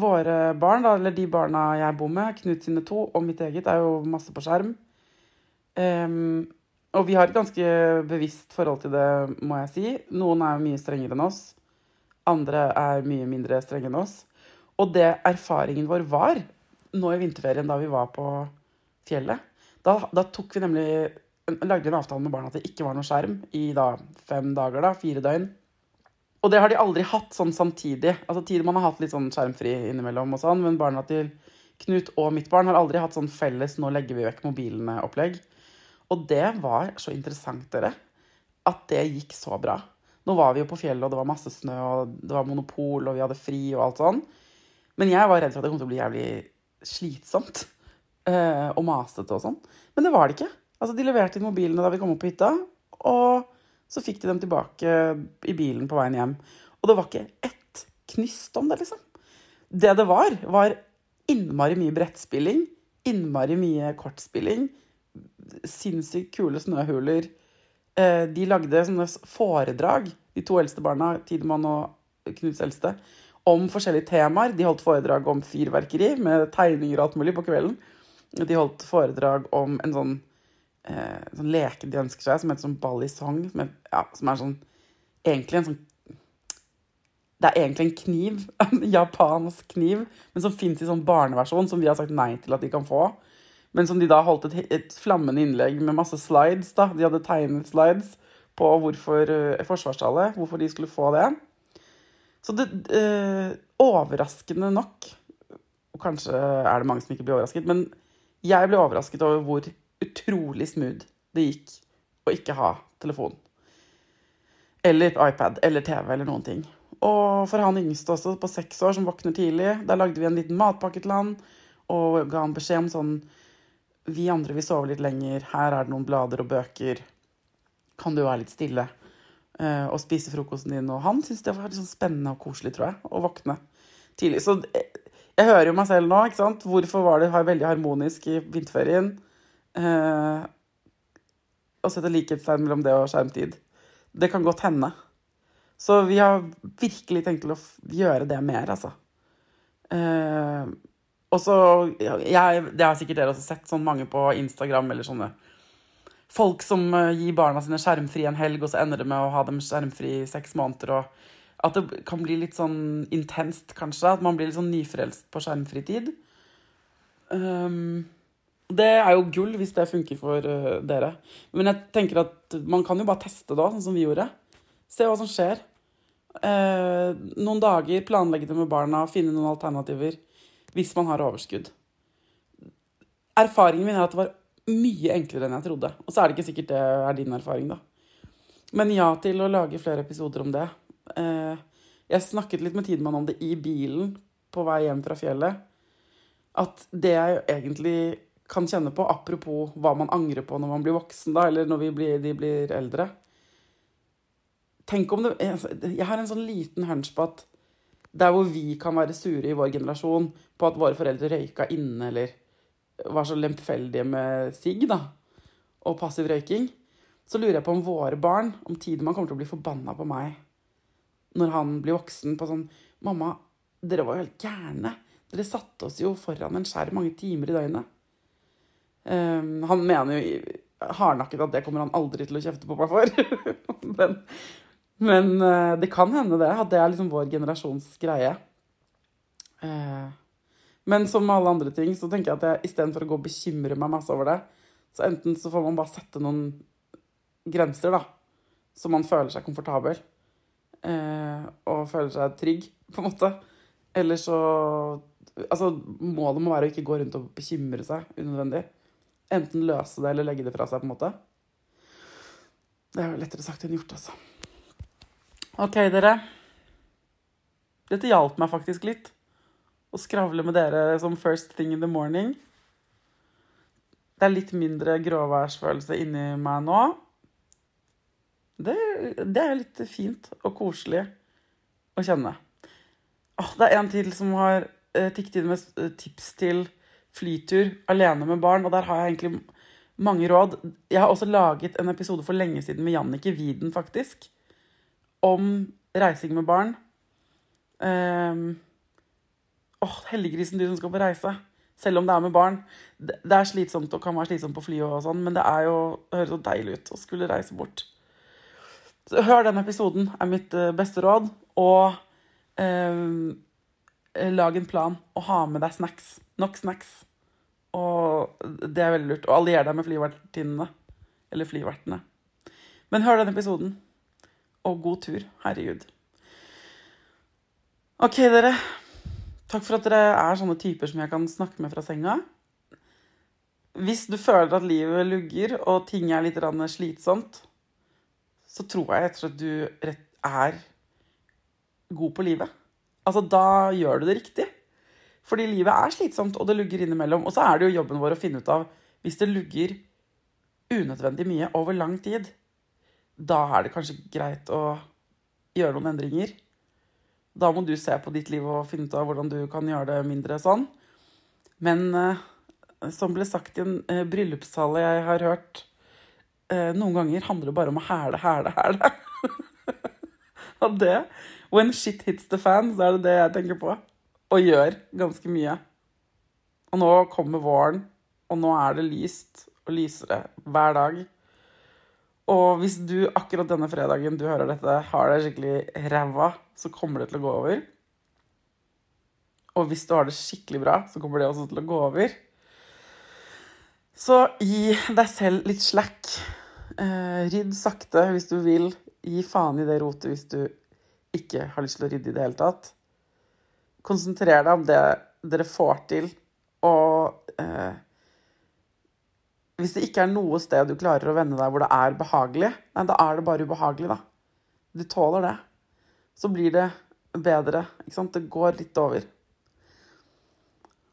våre barn, da, eller de barna jeg bor med, Knut sine to og mitt eget, er jo masse på skjerm. Um, og vi har et ganske bevisst forhold til det, må jeg si. Noen er mye strengere enn oss. Andre er mye mindre strenge enn oss. Og det erfaringen vår var nå i vinterferien da vi var på fjellet, da, da tok vi nemlig lagde en avtale med barna at det ikke var noe skjerm i da fem dager, da, fire døgn. Og det har de aldri hatt sånn samtidig. Altså Tider man har hatt litt sånn skjermfri innimellom, og sånn, men barna til Knut og mitt barn har aldri hatt sånn felles 'nå legger vi vekk mobilene'-opplegg. Og det var så interessant, dere, at det gikk så bra. Nå var vi jo på fjellet, og det var masse snø, og det var monopol, og vi hadde fri og alt sånn. Men jeg var redd for at det kom til å bli jævlig slitsomt eh, og masete og sånn. Men det var det ikke. Altså, De leverte inn mobilene da vi kom opp på hytta, og så fikk de dem tilbake i bilen på veien hjem. Og det var ikke ett knyst om det, liksom. Det det var, var innmari mye brettspilling, innmari mye kortspilling, sinnssykt kule snøhuler. Eh, de lagde sånne foredrag, de to eldste barna, Tidemann og Knuts eldste, om forskjellige temaer. De holdt foredrag om fyrverkeri med tegninger og alt mulig på kvelden. De holdt foredrag om en sånn, eh, sånn leke de ønsker seg, som heter sånn ballisong. song. Som er, ja, som er sånn Egentlig en sånn Det er egentlig en kniv. En japansk kniv, men som fins i sånn barneversjon, som vi har sagt nei til at de kan få. Men som de da holdt et, et flammende innlegg med masse slides. da. De hadde tegnet slides på hvorfor uh, forsvarstallet, hvorfor de skulle få det. Så det uh, Overraskende nok, og kanskje er det mange som ikke blir overrasket, men jeg ble overrasket over hvor utrolig smooth det gikk å ikke ha telefon. Eller iPad eller TV eller noen ting. Og for han yngste også, på seks år, som våkner tidlig, der lagde vi en liten matpakke til han og ga han beskjed om sånn Vi andre vil sove litt lenger. Her er det noen blader og bøker. Kan du være litt stille uh, og spise frokosten din? Og han syntes det var litt sånn spennende og koselig, tror jeg, å våkne tidlig. Så jeg, jeg hører jo meg selv nå, ikke sant. Hvorfor var det veldig harmonisk i vinterferien? Uh, å sette likhetstegn mellom det og skjermtid. Det kan godt hende. Så vi har virkelig tenkt til å gjøre det mer, altså. Uh, og så jeg, Det har sikkert dere også sett, sånn mange på Instagram eller sånne folk som uh, gir barna sine skjermfri en helg, og så ender det med å ha dem skjermfri i seks måneder. og At det kan bli litt sånn intenst, kanskje. At man blir litt sånn nyfrelst på skjermfri tid. Um, det er jo gull hvis det funker for uh, dere. Men jeg tenker at man kan jo bare teste òg, sånn som vi gjorde. Se hva som skjer. Uh, noen dager, planlegge det med barna, finne noen alternativer hvis man har overskudd. Erfaringen min er at det var mye enklere enn jeg trodde. Og så er det ikke sikkert det er din erfaring, da. Men ja til å lage flere episoder om det. Eh, jeg snakket litt med Tidemann om det i bilen på vei hjem fra fjellet. At det jeg egentlig kan kjenne på, apropos hva man angrer på når man blir voksen, da, eller når blir, de blir eldre, Tenk om det Jeg har en sånn liten hunch på at der hvor vi kan være sure i vår generasjon på at våre foreldre røyka inne eller var så lemfeldige med sigg da, og passiv røyking, så lurer jeg på om våre barn, om Tidemann kommer til å bli forbanna på meg når han blir voksen på sånn 'Mamma, dere var jo helt gærne. Dere satte oss jo foran en skjerm mange timer i døgnet.' Um, han mener jo hardnakket at det kommer han aldri til å kjefte på meg for. Men men uh, det kan hende det, at det er liksom vår generasjons greie. Uh, men som med alle andre ting så tenker jeg at istedenfor å gå og bekymre meg masse over det, så enten så får man bare sette noen grenser, da, så man føler seg komfortabel uh, og føler seg trygg, på en måte. Eller så Altså, målet må være å ikke gå rundt og bekymre seg unødvendig. Enten løse det eller legge det fra seg, på en måte. Det er jo lettere sagt enn gjort, altså. OK, dere. Dette hjalp meg faktisk litt. Å skravle med dere som first thing in the morning. Det er litt mindre gråværsfølelse inni meg nå. Det, det, er litt fint og koselig å kjenne. Åh, det er en til som har eh, tikket inn med eh, tips til flytur alene med barn, og der har jeg egentlig mange råd. Jeg har også laget en episode for lenge siden med Jannicke Widen, faktisk om reising med barn. Um, åh, heldiggrisen du som skal på reise. Selv om det er med barn. Det, det er slitsomt og kan være slitsomt på fly, og sånn, men det, er jo, det høres så deilig ut å skulle reise bort. Så hør den episoden, er mitt uh, beste råd. Og um, lag en plan, og ha med deg snacks. Nok snacks. Og det er veldig lurt. Og allier deg med flyvertinnene. Eller flyvertene. Men hør den episoden og god tur. Herregud. OK, dere. Takk for at dere er sånne typer som jeg kan snakke med fra senga. Hvis du føler at livet lugger og ting er litt slitsomt, så tror jeg rett og du er god på livet. Altså, da gjør du det riktig. Fordi livet er slitsomt, og det lugger innimellom. Og så er det jo jobben vår å finne ut av hvis det lugger unødvendig mye over lang tid da er det kanskje greit å gjøre noen endringer. Da må du se på ditt liv og finne ut av hvordan du kan gjøre det mindre sånn. Men eh, som ble sagt i en eh, bryllupstale jeg har hørt, eh, noen ganger handler det bare om å hæle, hæle, hæle. og det When shit hits the fan, så er det det jeg tenker på. Og gjør ganske mye. Og nå kommer våren, og nå er det lyst og lysere hver dag. Og hvis du akkurat denne fredagen du hører dette, har det skikkelig ræva, så kommer det til å gå over. Og hvis du har det skikkelig bra, så kommer det også til å gå over. Så gi deg selv litt slack. Eh, rydd sakte hvis du vil. Gi faen i det rotet hvis du ikke har lyst til å rydde i det hele tatt. Konsentrer deg om det dere får til, og eh, hvis det ikke er noe sted du klarer å vende deg hvor det er behagelig, nei, da er det bare ubehagelig, da. Du tåler det. Så blir det bedre. Ikke sant? Det går litt over.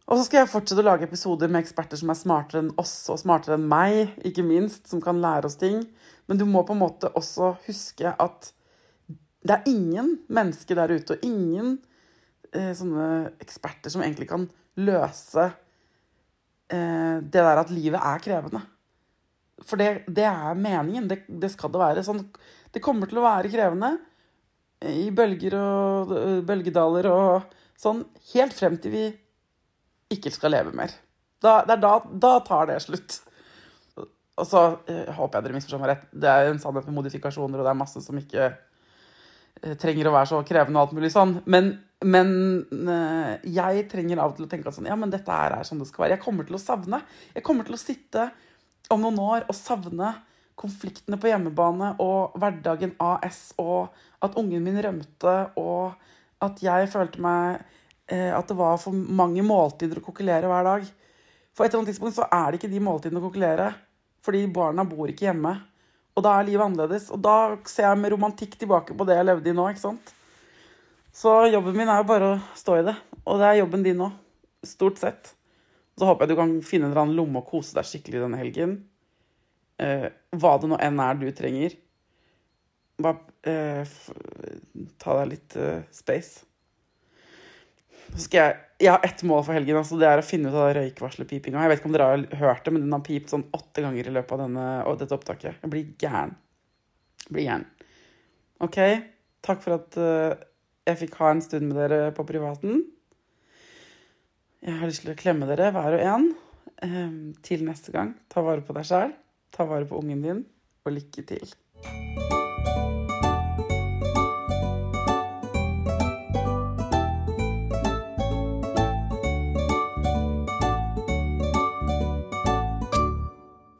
Og så skal jeg fortsette å lage episoder med eksperter som er smartere enn oss og smartere enn meg, ikke minst, som kan lære oss ting. Men du må på en måte også huske at det er ingen mennesker der ute, og ingen eh, sånne eksperter som egentlig kan løse det der at livet er krevende. For det, det er meningen. Det, det, skal det være. Sånn, det kommer til å være krevende i bølger og bølgedaler og sånn, helt frem til vi ikke skal leve mer. Da, da, da tar det slutt. Og så eh, håper jeg dere misforstår meg rett. Det er en sannhet med modifikasjoner, og det er masse som ikke eh, trenger å være så krevende og alt mulig sånn. Men, men eh, jeg trenger av og til å tenke at sånn, ja, men dette er sånn det skal være. Jeg kommer til å savne. Jeg kommer til å sitte om noen år og savne konfliktene på hjemmebane og hverdagen AS og at ungen min rømte og at jeg følte meg Eh, at det var for mange måltider å kokkelere hver dag. For et eller annet tidspunkt så er det ikke de måltidene å kokkelere. Fordi barna bor ikke hjemme. Og da er livet annerledes. Og da ser jeg med romantikk tilbake på det jeg levde i nå. ikke sant? Så jobben min er jo bare å stå i det. Og det er jobben din òg. Stort sett. Så håper jeg du kan finne en lomme og kose deg skikkelig denne helgen. Eh, hva det nå enn er du trenger. Bare eh, ta deg litt eh, space. Skal jeg, jeg har ett mål for helgen. Altså det er å finne ut av røykvarselpipinga. Jeg vet ikke om dere har hørt det, men den har pipt sånn åtte ganger i løpet av denne, dette opptaket. Jeg blir gæren. Jeg blir gæren. OK. Takk for at uh, jeg fikk ha en stund med dere på privaten. Jeg har lyst til å klemme dere, hver og en. Um, til neste gang, ta vare på deg sjæl. Ta vare på ungen din, og lykke til.